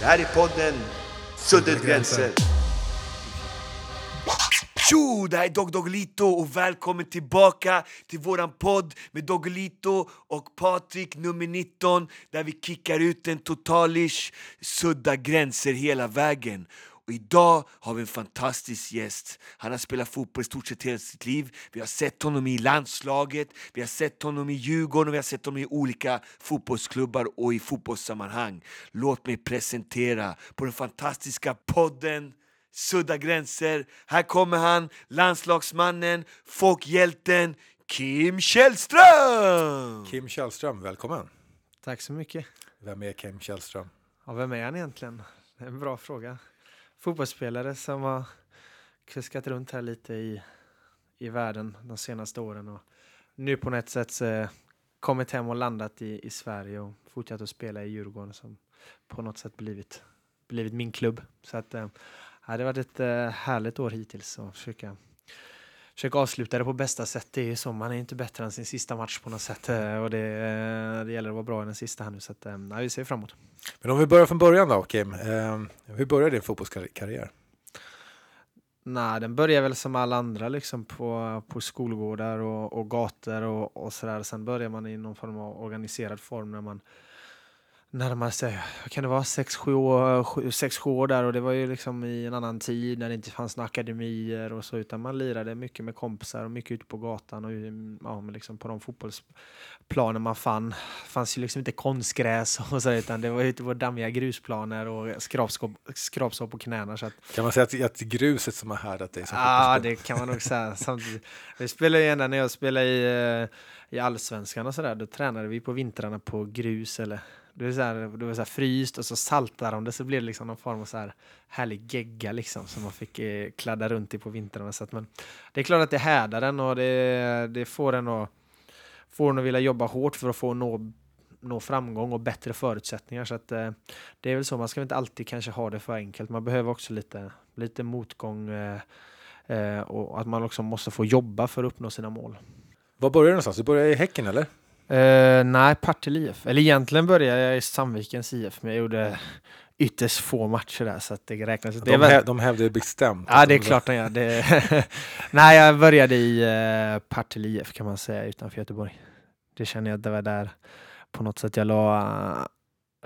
Det här är podden Suddet Gränser. Tjo! Det här är Dog Doggelito och välkommen tillbaka till våran podd med Doggelito och Patrik nummer 19 där vi kickar ut en totalish sudda gränser hela vägen. Och idag har vi en fantastisk gäst. Han har spelat fotboll i stort sett hela sitt liv. Vi har sett honom i landslaget, vi har sett honom i Djurgården och vi har sett honom i olika fotbollsklubbar och i fotbollssammanhang. Låt mig presentera på den fantastiska podden Sudda gränser. Här kommer han, landslagsmannen, folkhjälten Kim Källström! Kim Källström, välkommen. Tack så mycket. Vem är Kim Källström? Ja, vem är han egentligen? Det är en bra fråga. Fotbollsspelare som har kuskat runt här lite i, i världen de senaste åren och nu på något sätt eh, kommit hem och landat i, i Sverige och fortsatt att spela i Djurgården som på något sätt blivit, blivit min klubb. Så att, eh, det har varit ett eh, härligt år hittills och försöka, försöka avsluta det på bästa sätt. Det är ju så, man är inte bättre än sin sista match på något sätt eh, och det, eh, det gäller att vara bra i den sista här nu så att, ja, vi ser framåt. Men om vi börjar från början då Kim, eh, hur började din fotbollskarriär? Nej, den börjar väl som alla andra liksom på, på skolgårdar och, och gator och, och sådär. Sen börjar man i någon form av organiserad form när man närmar sig, kan det vara, 6-7 år, sex, år där och det var ju liksom i en annan tid när det inte fanns några akademier och så utan man lirade mycket med kompisar och mycket ute på gatan och ja, liksom på de fotbollsplaner man fann. Det fanns ju liksom inte konstgräs och så utan det var ute på dammiga grusplaner och skrapsår på knäna. Så att, kan man säga att, att gruset som har härdat dig Ja, det kan man nog säga. Samtidigt, vi spelade ju när jag spelade i, eh, i allsvenskan och sådär, då tränade vi på vintrarna på grus eller det var så här, det var så här fryst och så saltade de det så blev det liksom någon form av så här härlig gegga liksom som man fick eh, kladda runt i på vintrarna. Så att, men, det är klart att det härdar den och det, det får en att, får en att vilja jobba hårt för att få nå, nå framgång och bättre förutsättningar. Så att, eh, det är väl så, man ska inte alltid kanske ha det för enkelt. Man behöver också lite, lite motgång eh, eh och att man också måste få jobba för att uppnå sina mål. Var började du någonstans? Du började i Häcken eller? Uh, nej, Partille IF. Eller egentligen började jag i Sandvikens IF, men jag gjorde ytterst få matcher där så att det räknas De, det väl... de hävdar bestämt. Ja, det är klart de gör. Det... nej, jag började i uh, Partille IF kan man säga utanför Göteborg. Det känner jag att det var där på något sätt jag la,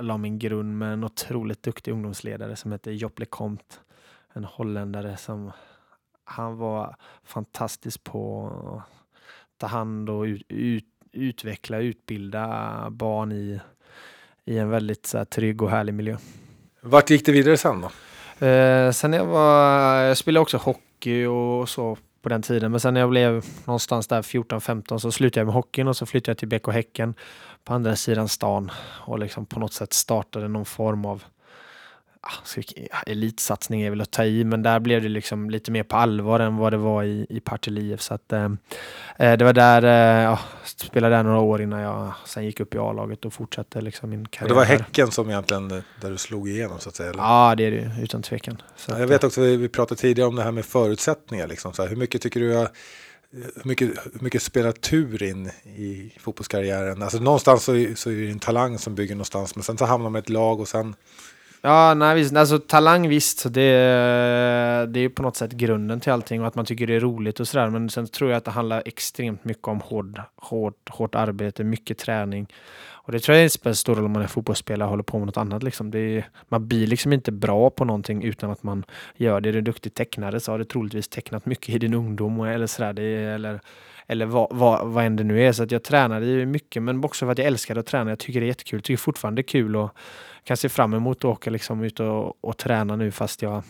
la min grund med en otroligt duktig ungdomsledare som heter Jopp Lecompte. En holländare som han var fantastisk på att ta hand och ut, ut utveckla och utbilda barn i, i en väldigt så här, trygg och härlig miljö. Vart gick det vidare sen då? Eh, sen jag var, jag spelade också hockey och så på den tiden. Men sen när jag blev någonstans där 14-15 så slutade jag med hockeyn och så flyttade jag till BK Häcken på andra sidan stan och liksom på något sätt startade någon form av elitsatsning är väl att ta i, men där blev det liksom lite mer på allvar än vad det var i, i Partille Så att, eh, eh, det var där, eh, ja, spelade där några år innan jag sen gick upp i A-laget och fortsatte liksom min karriär. Och det var Häcken som egentligen, där du slog igenom så att säga? Eller? Ja, det är det utan tvekan. Ja, jag vet också, vi, vi pratade tidigare om det här med förutsättningar. Liksom, så här, hur mycket tycker du hur mycket, hur mycket spelar tur in i fotbollskarriären? Alltså någonstans så, så är det en talang som bygger någonstans, men sen så hamnar man med ett lag och sen Ja, nej visst. Alltså talang visst, det, det är på något sätt grunden till allting och att man tycker det är roligt och sådär. Men sen tror jag att det handlar extremt mycket om hård, hård, hårt arbete, mycket träning. Och det tror jag spelar stor roll om man är fotbollsspelare och håller på med något annat. Liksom. Är, man blir liksom inte bra på någonting utan att man gör det. Är du en duktig tecknare så har du troligtvis tecknat mycket i din ungdom eller sådär. Det eller, eller vad, vad, vad än det nu är. Så att jag tränade ju mycket, men också för att jag älskade att träna. Jag tycker det är jättekul. Jag tycker fortfarande det är kul och kan se fram emot att åka liksom ut och, och träna nu fast jag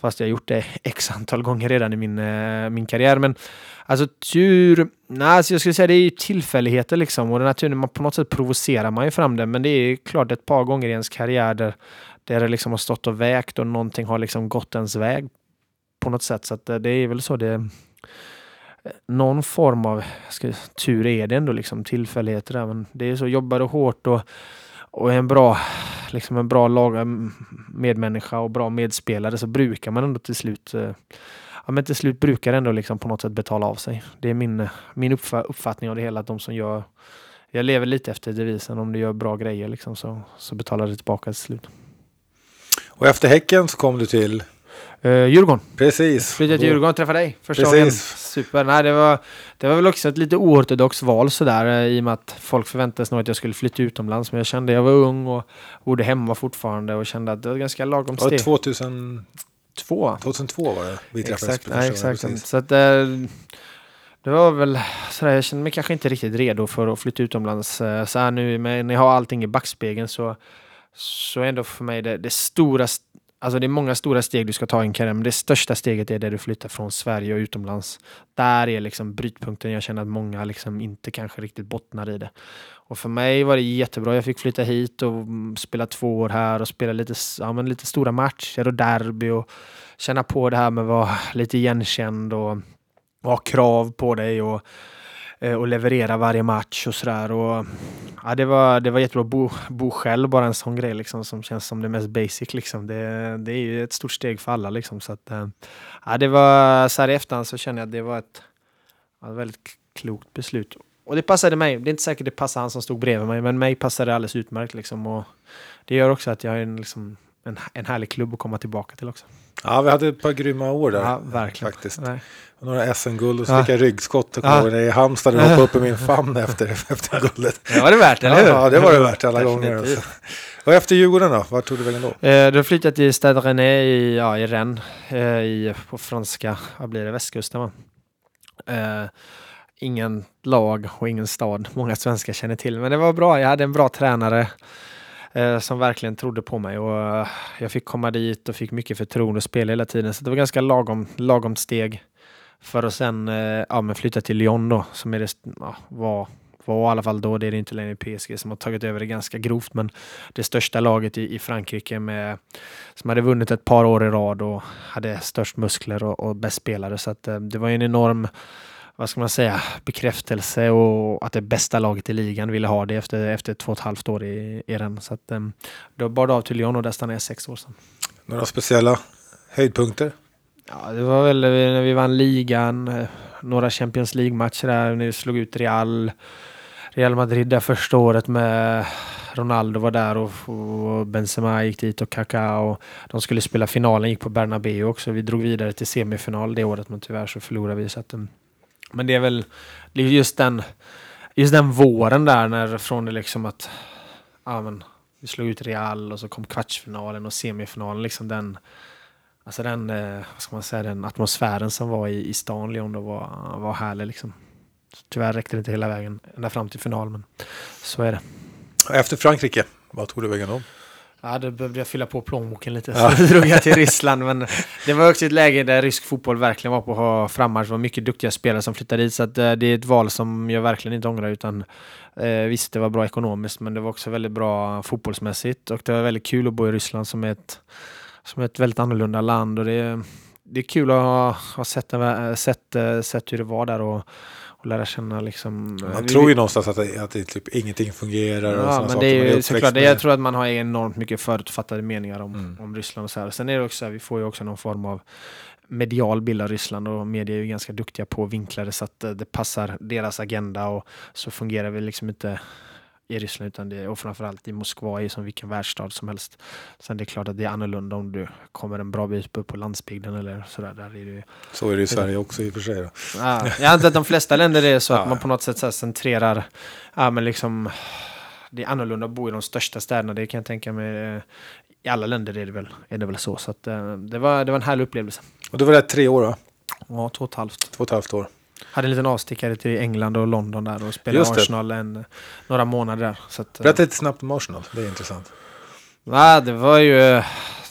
Fast jag gjort det x antal gånger redan i min, eh, min karriär. Men alltså tur, nej, alltså jag skulle säga det är tillfälligheter liksom. Och den här turen, man på något sätt provocerar man ju fram det. Men det är klart ett par gånger i ens karriär där, där det liksom har stått och vägt och någonting har liksom gått ens väg på något sätt. Så att eh, det är väl så det någon form av ska, tur är det ändå liksom tillfälligheter där. Men det är så, jobbar du hårt och, och är en bra, liksom en bra lag, eh, medmänniska och bra medspelare så brukar man ändå till slut eh, ja, men till slut brukar det ändå liksom på något sätt betala av sig. Det är min, min uppfattning av det hela, att de som gör jag lever lite efter devisen, om du gör bra grejer liksom, så, så betalar det tillbaka till slut. Och efter Häcken så kom du till, Uh, Djurgården. precis. Flyttade till Djurgården och träffade dig första Precis. gången. Super. Nej, det, var, det var väl också ett lite oortodox val sådär eh, i och med att folk förväntade sig nog att jag skulle flytta utomlands. Men jag kände jag var ung och bodde hemma fortfarande och kände att det var ganska lagom steg. 2000, Två. 2002 var det vi träffades Exakt, nej, exakt. precis. Så att, eh, det var väl sådär, jag kände mig kanske inte riktigt redo för att flytta utomlands. Eh, Så här nu, men när jag har allting i backspegeln så, så är ändå för mig det, det stora, st- alltså det är många stora steg du ska ta i en karriär, men det största steget är där du flyttar från Sverige och utomlands. Där är liksom brytpunkten, jag känner att många liksom inte kanske riktigt bottnar i det. Och för mig var det jättebra, jag fick flytta hit och mm, spela två år här och spela lite, ja, men lite stora matcher och derby och känna på det här med att vara lite igenkänd och, och ha krav på dig och, Eh, och leverera varje match och sådär. Och, ja, det, var, det var jättebra. Bo, bo själv, bara en sån grej liksom, som känns som det mest basic. Liksom. Det, det är ju ett stort steg för alla. Liksom, så att, eh, ja, det var, så här i efterhand så känner jag att det var ett, ja, ett väldigt klokt beslut. Och det passade mig. Det är inte säkert det passade han som stod bredvid mig, men mig passade det alldeles utmärkt. Liksom, och det gör också att jag är en, liksom, en, en härlig klubb att komma tillbaka till också. Ja, vi hade ett par grymma år där. Ja, verkligen. Faktiskt. Nej. Några SM-guld och så fick jag ryggskott. Och Ja. i Halmstad och hoppade upp i min famn efter, efter guldet. Det var det värt, eller hur? ja, det var det värt alla gånger. Definitivt. Alltså. Och efter Djurgården då? Vart tog du vägen då? Eh, du har flyttat till Stade René i, ja, i Rennes, eh, i, på franska, vad blir det, västkusten va? Eh, ingen lag och ingen stad många svenskar känner till. Men det var bra, jag hade en bra tränare eh, som verkligen trodde på mig. Och eh, jag fick komma dit och fick mycket förtroende och spela hela tiden. Så det var ganska lagom, lagom steg. För att sen eh, ja, men flytta till Lyon då, som är det, ja, var, var i alla fall då, det är det inte längre PSG som har tagit över det ganska grovt, men det största laget i, i Frankrike med, som hade vunnit ett par år i rad och hade störst muskler och, och bäst spelare. Så att, eh, det var en enorm vad ska man säga, bekräftelse och att det bästa laget i ligan ville ha det efter, efter två och ett halvt år i, i den. Så att, um, då bar det av till Lyon och där stannade jag sex år sedan. Några speciella höjdpunkter? Ja, det var väl när vi vann ligan, eh, några Champions League-matcher där, när vi slog ut Real, Real Madrid där första året med Ronaldo var där och, och Benzema gick dit och Kaká och de skulle spela finalen, gick på Bernabéu också. Vi drog vidare till semifinal det året men tyvärr så förlorade vi. Så att, um, men det är väl det är just den, just den våren där när från det liksom att ja, men, vi slog ut Real och så kom kvartsfinalen och semifinalen. Liksom den, alltså den, eh, vad ska man säga, den atmosfären som var i, i stan Lyon då var, var härlig. Liksom. Tyvärr räckte det inte hela vägen ända fram till final, men så är det. Efter Frankrike, vad tog du vägen då? Ja, då behövde jag fylla på plånboken lite, Ja. så drog jag till Ryssland. Men det var också ett läge där rysk fotboll verkligen var på att ha frammarsch. Det var mycket duktiga spelare som flyttade dit, så eh, det är ett val som jag verkligen inte ångrar. Utan, eh, visst, det var bra ekonomiskt, men det var också väldigt bra fotbollsmässigt. Och det var väldigt kul att bo i Ryssland som är ett, som är ett väldigt annorlunda land. Och det, är- det är kul att ha, ha sett, eh, sett, eh, sett hur det var där och, och lära känna liksom... Man vi- tror ju någonstans att, det, att det typ ingenting fungerar. och Ja, såna men saker, det är ju såklart, med- jag tror att man har enormt mycket förutfattade meningar om, Mm. om Ryssland och så här. Sen är det också, så här, vi får ju också någon form av medial bild av Ryssland och media är ju ganska duktiga på att vinkla det så att eh, det passar deras agenda och så fungerar vi liksom inte i Ryssland utan det, och framförallt i Moskva är som vilken världsstad som helst. Sen det är klart att det är annorlunda om du kommer en bra bit upp på landsbygden eller sådär. Där är det Så är det i Sverige också i och för sig. Ja, jag antar att de flesta länder är så att Ja, man på något sätt så centrerar, ja men liksom, det är annorlunda att bo i de största städerna, det kan jag tänka mig. I alla länder är det väl, är det väl så. Så att, eh, det, var, det var en härlig upplevelse. Och du var där tre år, va? Ja, två och ett halvt. två och ett halvt år. Hade en liten avstickare till England och London där och spelade. Arsenal en, några månader där. Så att, eh, Berätta lite snabbt om Arsenal, det är intressant. Nej, det var ju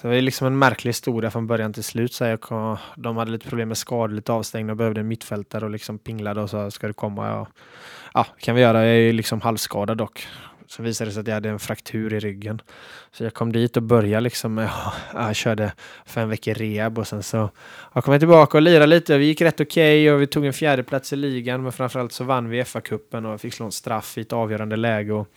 det var ju liksom en märklig historia från början till slut. Så jag kom, de hade lite problem med skador, lite avstängda och behövde en mittfältare och liksom pinglade och sa ska du komma? Ja, ja kan vi göra. Jag är ju liksom halvskadad dock. Så visade det sig att jag hade en fraktur i ryggen. Så jag kom dit och började liksom, med- ja, jag körde fem veckor rehab och sen så jag kom jag tillbaka och lirade lite. Vi gick rätt okej och vi tog en fjärdeplats i ligan. Men framförallt så vann vi FA-cupen och fick slå en straff i ett avgörande läge. Och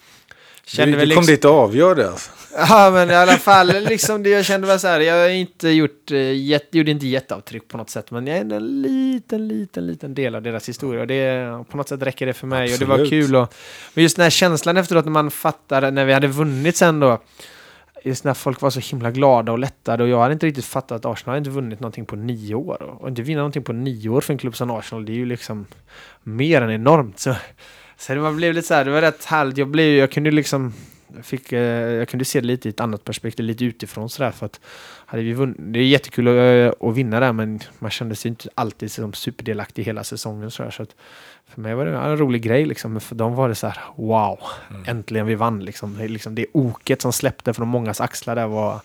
du, du kom liksom- dit och avgjorde alltså. Ja, men i alla fall, liksom det jag kände var så här, jag har inte gjort, eh, jätte, gjorde inte jätteavtryck på något sätt, men jag är ändå en liten, liten, liten del av deras historia och det, på något sätt räcker det för mig och det var Absolut. kul och, men just den här känslan efteråt när man fattar, när vi hade vunnit sen då, just när folk var så himla glada och lättade och jag hade inte riktigt fattat att Arsenal inte vunnit någonting på nio år. Och inte vinna någonting på nio år för en klubb som Arsenal, det är ju liksom mer än enormt. Så, så det blev lite så här, det var rätt härligt. Jag, blev, jag kunde liksom jag, fick, eh, jag kunde se det lite i ett annat perspektiv, lite utifrån sådär. För att hade vi vunnit, det är jättekul att, att vinna där, men man kände sig inte alltid som superdelaktig hela säsongen. Sådär, så att för mig var det en rolig grej. Liksom. För dem var det så här, wow, mm. äntligen vi vann. Liksom. Det, liksom, det oket som släppte från mångas axlar där var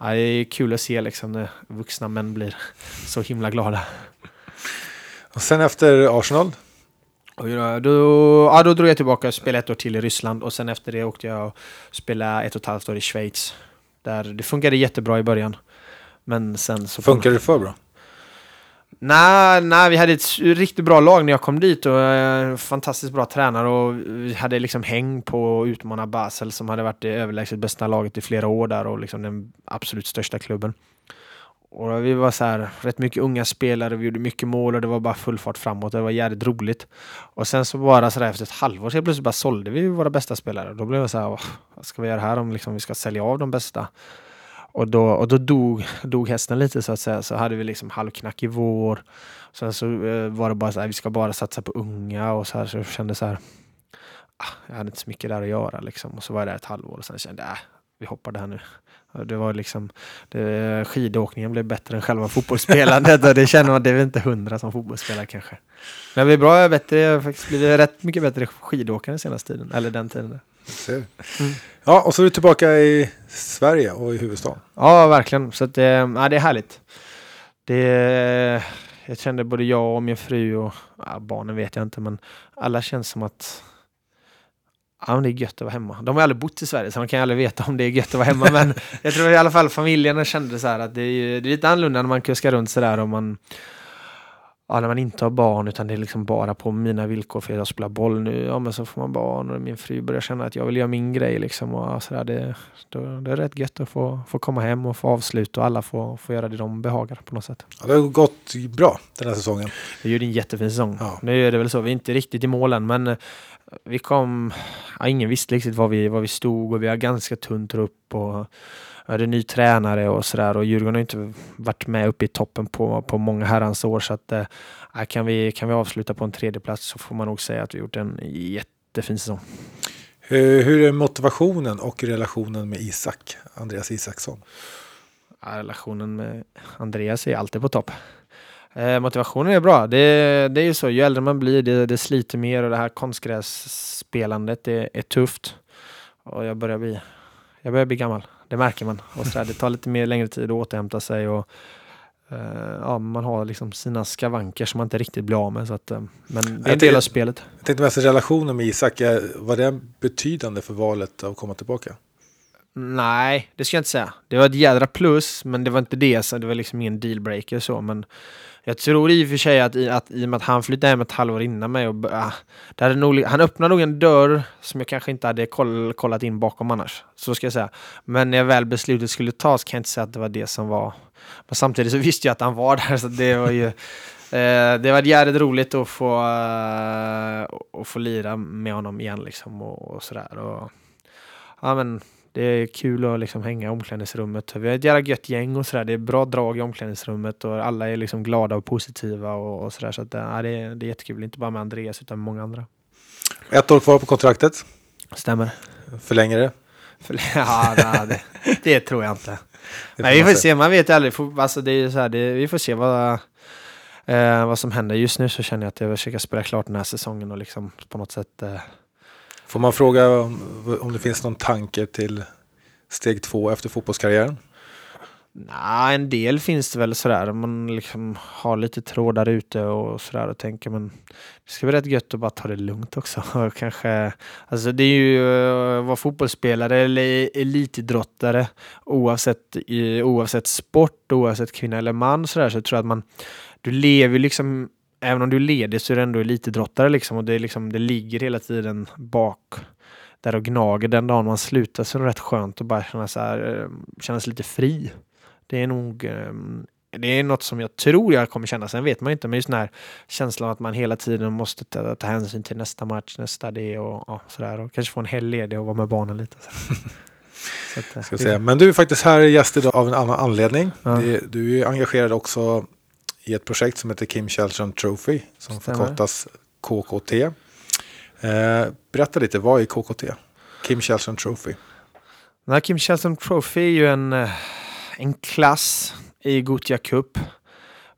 ja, det är kul att se liksom, när vuxna män blir så himla glada. Och sen efter Arsenal? Och då, ja, då drog jag tillbaka och spelade ett år till i Ryssland och sen efter det åkte jag och spelade ett och ett halvt år i Schweiz. Där det funkade jättebra i början. Men sen så... Funkade det för bra? Nej, nej, vi hade ett riktigt bra lag när jag kom dit och en fantastiskt bra tränare och vi hade liksom häng på att utmana Basel som hade varit det överlägset bästa laget i flera år där och liksom den absolut största klubben. Och vi var så här, rätt mycket unga spelare, vi gjorde mycket mål och det var bara full fart framåt. Det var jävligt roligt. Och sen så bara så där efter ett halvår så plötsligt bara sålde vi våra bästa spelare. Då blev jag så här, vad ska vi göra här om liksom vi ska sälja av de bästa? Och då, och då dog, dog hästen lite så att säga. Så hade vi liksom halvknack i vår. Sen så eh, var det bara så här, vi ska bara satsa på unga och så här. Så jag kände så här, ah, jag hade inte så mycket där att göra liksom. Och så var jag där ett halvår och sen kände jag, äh, vi hoppar det här nu. Det var liksom, det, skidåkningen blev bättre än själva fotbollsspelandet och det känner man, det är väl inte hundra som fotbollsspelare kanske. Men det blir bra, bättre, jag har faktiskt blivit rätt mycket bättre skidåkare den senaste tiden, eller den tiden. Mm. Ja, och så är du tillbaka i Sverige och i huvudstaden. Ja, verkligen. Så att, ja, det är härligt. Det, jag kände både jag och min fru och ja, barnen vet jag inte, men alla känns som att Ja, men det är gött att vara hemma. De har aldrig bott i Sverige så de kan aldrig veta om det är gött att vara hemma. men jag tror i alla fall familjerna kände så här att det är, det är lite annorlunda när man kuskar runt sådär och man ja, när man inte har barn utan det är liksom bara på mina villkor för jag spelar boll nu. Ja, men så får man barn och min fru börjar känna att jag vill göra min grej liksom och sådär. Det, då, det är rätt gött att få, få komma hem och få avsluta och alla får, får göra det de behagar på något sätt. Ja, det har gått bra den här säsongen. Vi gjorde en jättefin säsong. Ja. Nu är det väl så, vi är inte riktigt i målen men vi kom, ja, ingen visste riktigt var vi, var vi stod och vi har ganska tunt trupp och hade ny tränare och sådär och Djurgården har inte varit med uppe i toppen på, på många herrans år så att äh, kan, vi, kan vi avsluta på en tredje plats så får man nog säga att vi gjort en jättefin säsong. Hur, hur är motivationen och relationen med Isak, Andreas Isaksson? Ja, relationen med Andreas är alltid på topp. Eh, motivationen är bra. Det, det är ju så, ju äldre man blir det, det sliter mer och det här konstgrässpelandet är, är tufft. Och jag börjar bli, jag börjar bli gammal. Det märker man. Och så där, det tar lite mer längre tid att återhämta sig. Och, uh, ja, man har liksom sina skavanker som man inte riktigt blir av med. Så att, uh, men det är en del av spelet. Jag tänkte mest relationen med Isak. Var det betydande för valet att komma tillbaka? Nej, det ska jag inte säga. Det var ett jädra plus, men det var inte det. Så det var liksom ingen dealbreaker så. Men jag tror i och för sig att i, att i och med att han flyttade hem ett halvår innan mig och äh, det hade nog, han öppnade nog en dörr som jag kanske inte hade koll, kollat in bakom annars. Så ska jag säga. Men när väl beslutet skulle tas kan jag inte säga att det var det som var. Men samtidigt så visste jag att han var där så det var ju Eh, det var jävligt roligt att få, eh, att få lira med honom igen liksom och, och sådär. Och, ja, men det är kul att liksom hänga i omklädningsrummet. Vi har ett jävla gött gäng och sådär. Det är bra drag i omklädningsrummet och alla är liksom glada och positiva och, och sådär. Så att, ja, det, är, det är jättekul. Inte bara med Andreas utan med många andra. Ett år kvar på kontraktet. Stämmer. Förlänger det? För, ja, nej, det, det, tror jag inte. Men vi får se. Man vet aldrig. Alltså, det är så här, det, vi får se vad, eh, vad som händer. Just nu så känner jag att jag vill försöka spela klart den här säsongen och liksom på något sätt eh, Får man fråga om, om det finns någon tanke till steg två efter fotbollskarriären? Nej, en del finns det väl sådär. Man liksom har lite trådar ute och sådär och tänker men det ska vara rätt gött att bara ta det lugnt också. kanske, alltså det är ju att vara fotbollsspelare eller e-, elitidrottare oavsett, oavsett sport, oavsett kvinna eller man sådär så tror jag att man du lever liksom även om du är ledig så är du ändå elitidrottare liksom och det, är liksom, det ligger hela tiden bak där och gnager. Den dagen man slutar så är det rätt skönt att bara känna, så här, eh, känna sig lite fri. Det är nog eh, det är något som jag tror jag kommer känna, sen vet man inte, men just den här känslan att man hela tiden måste ta, ta hänsyn till nästa match, nästa det och ja, sådär. Och kanske få en helg ledig och vara med barnen lite. Så. Att, eh, Ska säga. Men du är faktiskt här gäst idag av en annan anledning. Ja. Du är engagerad också i ett projekt som heter Kim Källström Trophy som Stämmer. förkortas KKT. Eh, berätta lite, vad är KKT? Kim Källström Trophy. Den här Kim Källström Trophy är ju en, eh, en klass i Gothia Cup.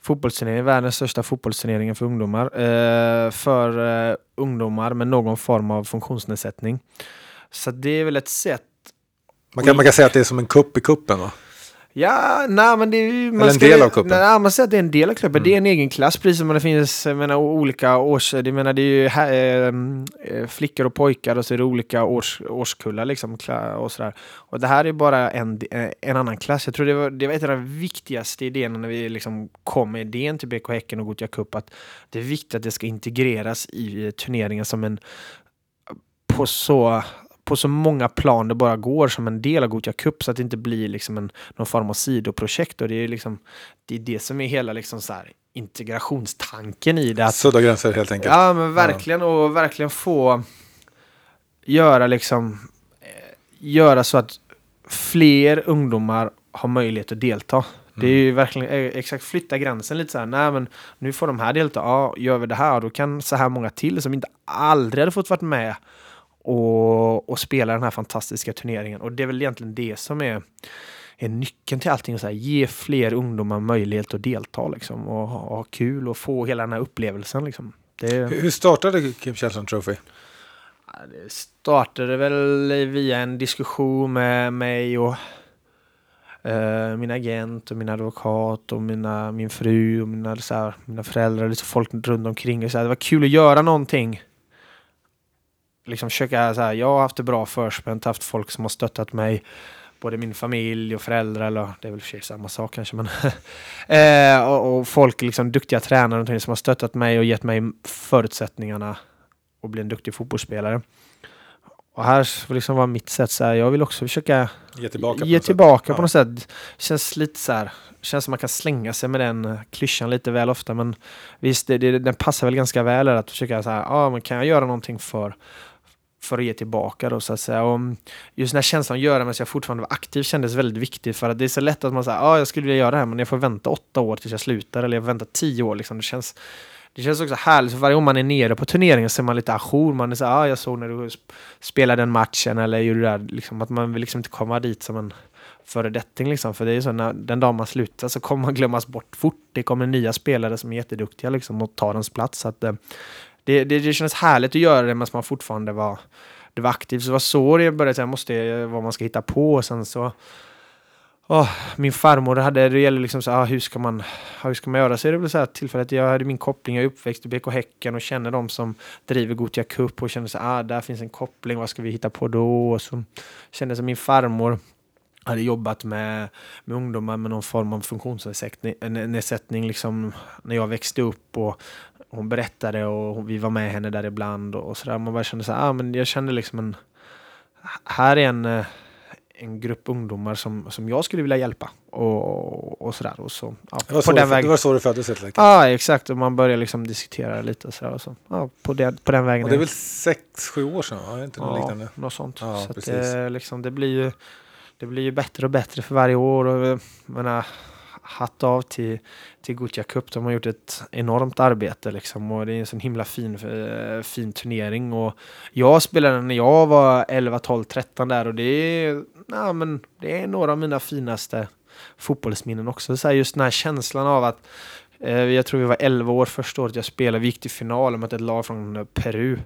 Fotbollsturnering, världens största fotbollsturnering för ungdomar. Eh, för eh, ungdomar med någon form av funktionsnedsättning. Så det är väl ett sätt Man kan, man kan säga att det är som en kupp i kuppen va? Ja, nej men det är ju... Eller en del av cupen. Nej, man säger att det är en del av cupen. Det är en egen klass, precis som det finns menar, olika års... Jag menar, det är ju här, eh, flickor och pojkar och så är det olika års, årskullar liksom. Och, sådär. och det här är bara en, eh, en annan klass. Jag tror det var, det var ett av de viktigaste idéerna när vi liksom kom med idén till BK Häcken och Gothia Cup. Att det är viktigt att det ska integreras i eh, turneringen som en... På så på så många plan det bara går som en del av Gothia Cup så att det inte blir liksom en, någon form av sidoprojekt. Och det är liksom det, är det som är hela liksom så här, integrationstanken i det. Att, Sudda gränser helt enkelt. ja, men verkligen. Och verkligen få göra liksom eh, göra så att fler ungdomar har möjlighet att delta. Det är ju verkligen eh, exakt flytta gränsen lite så här. Nej, men nu får de här delta. Ja, gör vi det här då kan så här många till som inte aldrig hade fått varit med och, och spela den här fantastiska turneringen. Och det är väl egentligen det som är, är nyckeln till allting. Så här, ge fler ungdomar möjlighet att delta liksom, och ha, ha kul och få hela den här upplevelsen. Liksom. Det, Hur startade Kim Källström Trophy? Det startade väl via en diskussion med mig och eh, min agent och min advokat och mina, min fru och mina, så här, mina föräldrar och lite folk runt omkring. Och så här, det var kul att göra någonting. Liksom försöka, så här, jag har haft det bra förspänt, haft folk som har stöttat mig. Både min familj och föräldrar, eller det är väl för sig samma sak kanske. Men eh, och, och folk, liksom duktiga tränare och som har stöttat mig och gett mig förutsättningarna att bli en duktig fotbollsspelare. Och här liksom vara mitt sätt så här, jag vill också försöka Ge tillbaka? på ge något sätt. tillbaka på Ja. något sätt. Känns lite så här, känns som man kan slänga sig med den klyschan lite väl ofta men visst, det, det, den passar väl ganska väl att försöka så här, ja men kan jag göra någonting för för att ge tillbaka då så att säga. Och just den här känslan att göra medan jag fortfarande var aktiv kändes väldigt viktigt för att det är så lätt att man säger ja jag skulle vilja göra det här men jag får vänta åtta år tills jag slutar eller jag får vänta tio år liksom. Det känns det känns också härligt, för varje gång man är nere på turneringen så är man lite ajour. Man är så ja ah, jag såg när du spelade den matchen eller gjorde det där. Liksom, att man vill liksom inte komma dit som en föredetting liksom. För det är ju så när den dag man slutar så kommer man glömmas bort fort. Det kommer nya spelare som är jätteduktiga liksom och tar ens plats. Så att, eh, det, det, det kändes härligt att göra det medan man fortfarande var, det var aktiv. Så det var så det började, jag måste, vad man ska hitta på och sen så Oh, min farmor hade, det gäller liksom så ah, hur ska man, ah, hur ska man göra? Så är det väl så här tillfället, jag hade min koppling, jag är uppväxt i BK Häcken och känner de som driver Gothia Cup och känner så ah, där finns en koppling, vad ska vi hitta på då? Och så kände som min farmor hade jobbat med, med ungdomar med någon form av funktionsnedsättning liksom, när jag växte upp och hon berättade och vi var med henne där ibland och, och sådär. Man bara kände så här, ah, men jag kände liksom en, här är en eh, en grupp ungdomar som, som jag skulle vilja hjälpa. Och, och sådär. Och så, ja, Det var, på så den det, vägen. det var så det föddes helt enkelt. Ja, exakt. Och man börjar liksom diskutera lite och sådär. Och så, ja, på, den, på den vägen. Och det är väl sex, sju år sedan? Ja, det inte något ja, liknande? något sånt. Ja, så att det, liksom, det, blir ju, det blir ju bättre och bättre för varje år. Och, jag menar, hatt av till, till Gothia Cup. De har gjort ett enormt arbete liksom. Och det är en sån himla fin, eh, fin turnering. Och jag spelade när jag var 11, 12, 13 där. Och det är, ja, men det är några av mina finaste fotbollsminnen också. Så här, just den här känslan av att eh, jag tror vi var 11 år första året jag spelade. Vi gick till final och mötte ett lag från Peru.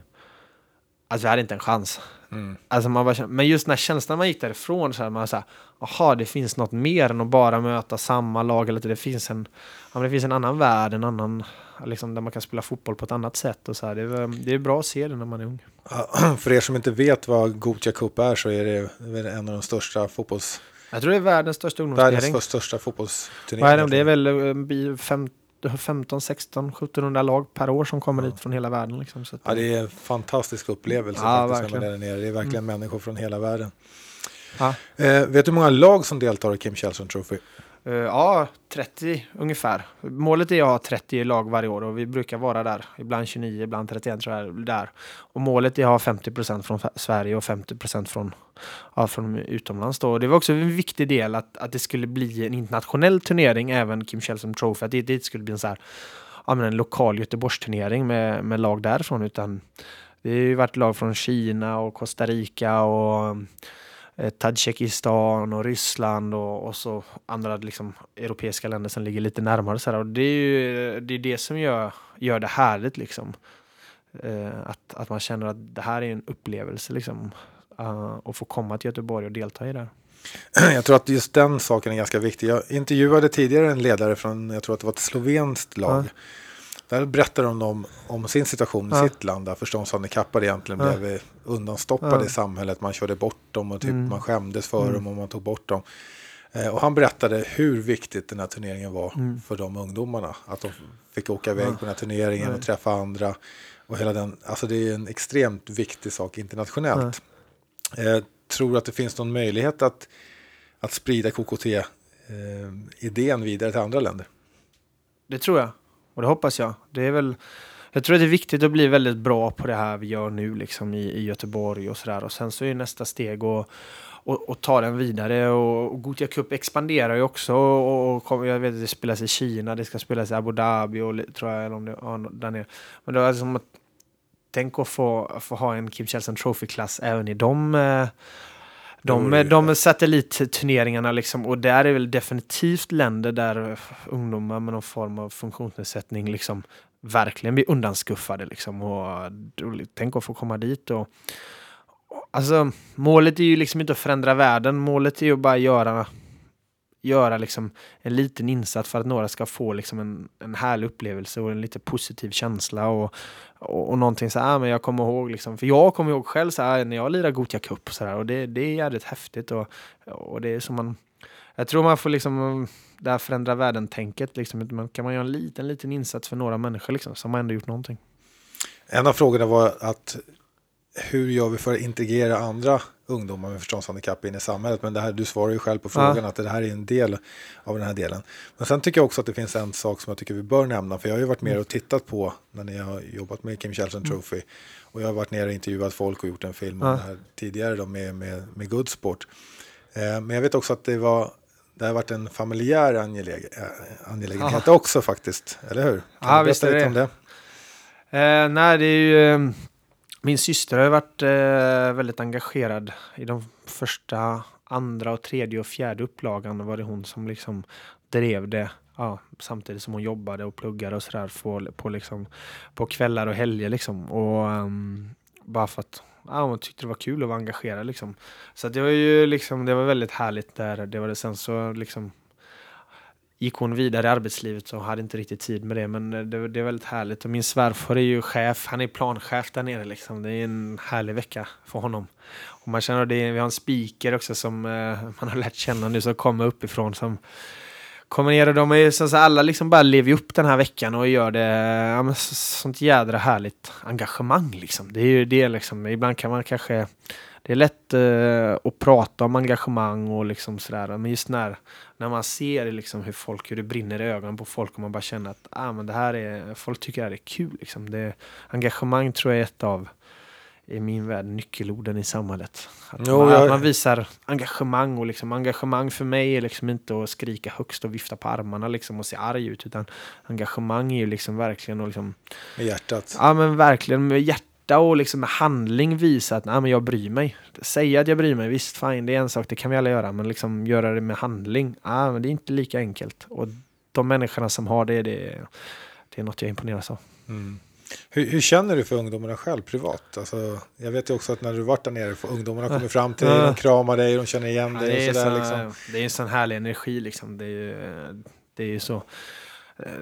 Alltså jag hade inte en chans. Mm. Alltså man bara, men just den här känslan man gick därifrån, så här, man såhär, jaha det finns något mer än att bara möta samma lag, eller det finns en, ja, det finns en annan värld, en annan, liksom, där man kan spela fotboll på ett annat sätt. Och så här. Det, är, det är bra att se det när man är ung. För er som inte vet vad Gothia Cup är så är det en av de största fotbolls... Jag tror det är världens största ungdomsturnering. Världens största fotbollsturnering. Det är väl eh, 50 du har 15, 16, 1700 lag per år som kommer ja. hit från hela världen. Liksom, så ja, det är en fantastisk upplevelse ja, faktiskt när man är där nere. Det är verkligen mm. människor från hela världen. Ja. Eh, vet du hur många lag som deltar i Kim Källström Trophy? Eh, ja, 30 ungefär. Målet är att ha 30 lag varje år och vi brukar vara där. Ibland 29, ibland 31 tror jag. Där. Och målet är att ha 50 procent från Sverige och 50 från, ja, från utomlands. Då. Och det var också en viktig del att, att det skulle bli en internationell turnering, även Kim Källström Trophy. Att det, inte skulle bli en, så här, ja, en lokal Göteborgsturnering med, med lag därifrån. Utan det har ju varit lag från Kina och Costa Rica och eh, Tadzjikistan och Ryssland och, och, så andra liksom, europeiska länder som ligger lite närmare. Så här. Och det är ju det, är det som gör, gör det härligt. Liksom. Eh, att, att man känner att det här är en upplevelse. Liksom, uh, att få komma till Göteborg och delta i det. Jag tror att just den saken är ganska viktig. Jag intervjuade tidigare en ledare från, jag tror att det var ett slovenskt lag. Ja där berättar de om, om sin situation i sitt land där förståndshandikappade egentligen ja. blev undanstoppade ja. i samhället. Man körde bort dem och typ mm. man skämdes för mm. dem och man tog bort dem. Eh, och han berättade hur viktigt den här turneringen var mm. för de ungdomarna. Att de fick åka iväg på den här turneringen och träffa andra. Och hela den, alltså det är en extremt viktig sak internationellt. Eh, tror att det finns någon möjlighet att, att sprida KKT-idén eh, vidare till andra länder? Det tror jag. Och det hoppas jag. Det är väl, jag tror att det är viktigt att bli väldigt bra på det här vi gör nu liksom i, i Göteborg och sådär. Och sen så är nästa steg att och, och ta den vidare. Och, och Gothia Cup expanderar ju också. Och, och, jag vet att det spelas i Kina, det ska spelas i Abu Dhabi och tror jag, eller om det, ja, där nere. Men det var som att tänk att få, få ha en Kim Källström Trophy-klass även i de eh, de, de satellitturneringarna liksom, och där är väl definitivt länder där ungdomar med någon form av funktionsnedsättning liksom verkligen blir undanskuffade liksom. Och, tänk att få komma dit och, Alltså, målet är ju liksom inte att förändra världen. Målet är ju bara göra göra liksom en liten insats för att några ska få liksom en, en härlig upplevelse och en lite positiv känsla och, och, och någonting så här, ah, men jag kommer ihåg liksom, för jag kommer ihåg själv så här när jag lirar Gothia Cup och så där och det, det är jävligt häftigt och, och det är som man jag tror man får liksom det här förändra världen-tänket. Liksom, man kan man göra en liten, liten insats för några människor liksom, som har ändå gjort någonting. En av frågorna var att hur gör vi för att integrera andra ungdomar med förståndshandikapp in i samhället? Men det här, du svarar ju själv på frågan ja. att det här är en del av den här delen. Men sen tycker jag också att det finns en sak som jag tycker vi bör nämna. För jag har ju varit med och tittat på när ni har jobbat med Kim Källström mm. Trophy. Och jag har varit nere och intervjuat folk och gjort en film ja. här tidigare då med, med, med Goodsport. Eh, men jag vet också att det var det har varit en familjär angeläg äh, angelägenhet ja. också faktiskt, eller hur? Kan ja, du berätta lite det. om det? Eh, nej, det är ju eh, min syster har varit eh, väldigt engagerad i de första, andra och tredje och fjärde upplagan var det hon som liksom drev det. Ja, samtidigt som hon jobbade och pluggade och sådär på, på, liksom, på kvällar och helger liksom. Och um, bara för att ja, hon tyckte det var kul att vara engagerad liksom. Så det var ju liksom, det var väldigt härligt där. Det var det sen så liksom gick hon vidare i arbetslivet så hade inte riktigt tid med det. Men det, det är väldigt härligt. Och min svärfar är ju chef, han är planchef där nere liksom. Det är en härlig vecka för honom. Och man känner det, vi har en speaker också som eh, man har lärt känna nu som kommer uppifrån som kommer ner och de är så, så alla liksom bara lever upp den här veckan och gör det, ja, men sånt jädra härligt engagemang liksom. Det är ju det liksom, ibland kan man kanske det är lätt uh, att prata om engagemang och liksom sådär. Men just när, när man ser liksom hur folk, hur det brinner i ögonen på folk och man bara känner att ah, men det här är, folk tycker det här är kul. Liksom. Det, engagemang tror jag är ett av, i min värld, nyckelorden i samhället. Att, jo, man, jag... man, visar engagemang och liksom, engagemang för mig är liksom inte att skrika högst och vifta på armarna liksom och se arg ut. Utan engagemang är ju liksom verkligen att liksom... Med hjärtat? Ja men verkligen med hjärtat hjärta och liksom med handling visa att nej, men jag bryr mig. Säga att jag bryr mig, visst fine, det är en sak, det kan vi alla göra, men liksom göra det med handling, ah, men det är inte lika enkelt. Och de människorna som har det, det, det är något jag imponeras av. Mm. Hur, hur, känner du för ungdomarna själv privat? Alltså, jag vet ju också att när du varit där nere, får ungdomarna kommer fram till dig, de kramar dig, de känner igen dig. Ja, det, är sådär, liksom. det är en sån härlig energi liksom. Det är ju, det är ju så.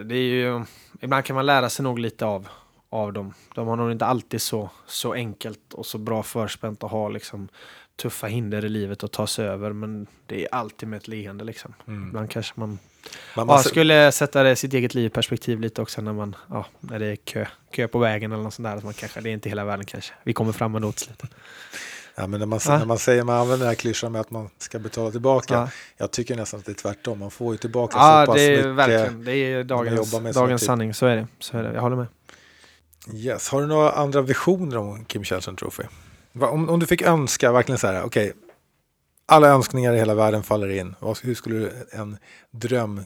Det är ju, ibland kan man lära sig nog lite av, av dem. De har nog inte alltid så, så enkelt och så bra förspänt att ha liksom tuffa hinder i livet att ta sig över. Men det är alltid med ett leende liksom. Mm. Ibland kanske man, man ja, skulle sätta det, sitt eget liv i perspektiv lite också när, man, ja, när det är kö, kö på vägen eller något sånt där. Så man kanske, det är inte hela världen kanske. Vi kommer fram ändå till slutet. Ja, men när man, Va? när man säger, man använder den här klyschan med att man ska betala tillbaka. Ja. Jag tycker nästan att det är tvärtom. Man får ju tillbaka Ja, så pass det är mycket. verkligen. Det är dagens, dagens sanning. Så är det. Så är det. Jag håller med. Yes. Har du några andra visioner om Kim Källström Trophy? Om, om du fick önska, verkligen så här, okej, alla önskningar i hela världen faller in. Hur skulle du, en dröm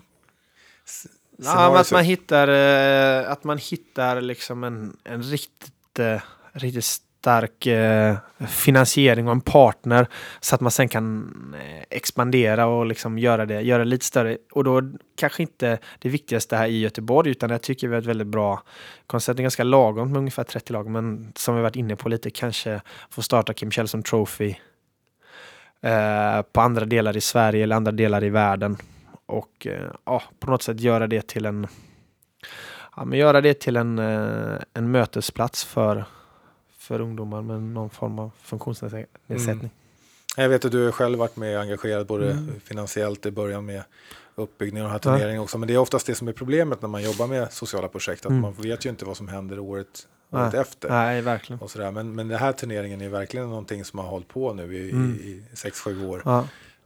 Ja, men att man hittar, eh, att man hittar liksom en, en riktigt, eh, riktigt stark eh, finansiering och en partner så att man sen kan eh, expandera och liksom göra det, göra det lite större. Och då kanske inte det viktigaste här i Göteborg utan jag tycker vi har ett väldigt bra koncept. Det är ganska lagom med ungefär 30 lag men som vi varit inne på lite kanske få starta Kim Källström Trophy eh, på andra delar i Sverige eller andra delar i världen och eh, ja, på något sätt göra det till en ja, men göra det till en, eh, en mötesplats för, för ungdomar med någon form av funktionsnedsättning. Mm. Jag vet att du har själv varit med engagerad både Mm. finansiellt i början med uppbyggnaden av den Ja. här turneringen också. Men det är oftast det som är problemet när man jobbar med sociala projekt. Att Mm. man vet ju inte vad som händer året, Nej. året efter. Nej, verkligen. Och sådär. Men, men den här turneringen är verkligen någonting som har hållit på nu i, Mm. i, i 6-7 år. Ja.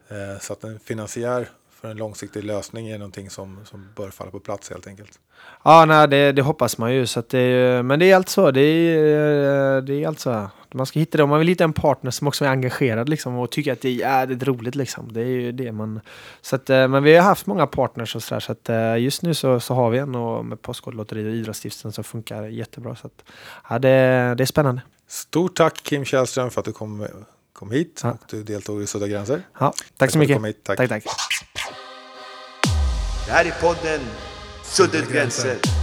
Eh, så att en finansiär för en långsiktig lösning är någonting som, som bör falla på plats helt enkelt. Ja, nej, det, det hoppas man ju. Så att det, men det är alltså det är, det är alltså man ska hitta det. Om man vill hitta en partner som också är engagerad liksom, och tycker att det är jävligt roligt. Liksom. Det är ju det man... Så att, eh, men vi har haft många partners och sådär. Så att eh, just nu så, så har vi en och med Postkodlotteriet och Idrottsstiftelsen som funkar jättebra. Så att, ja, det, det är spännande. Stort tack Kim Källström för att du kom, kom hit Ja. och du deltog i Sudda gränser. Ja, tack så att du mycket. hit. Tack. tack, tack. Det här är podden Suddet gränser.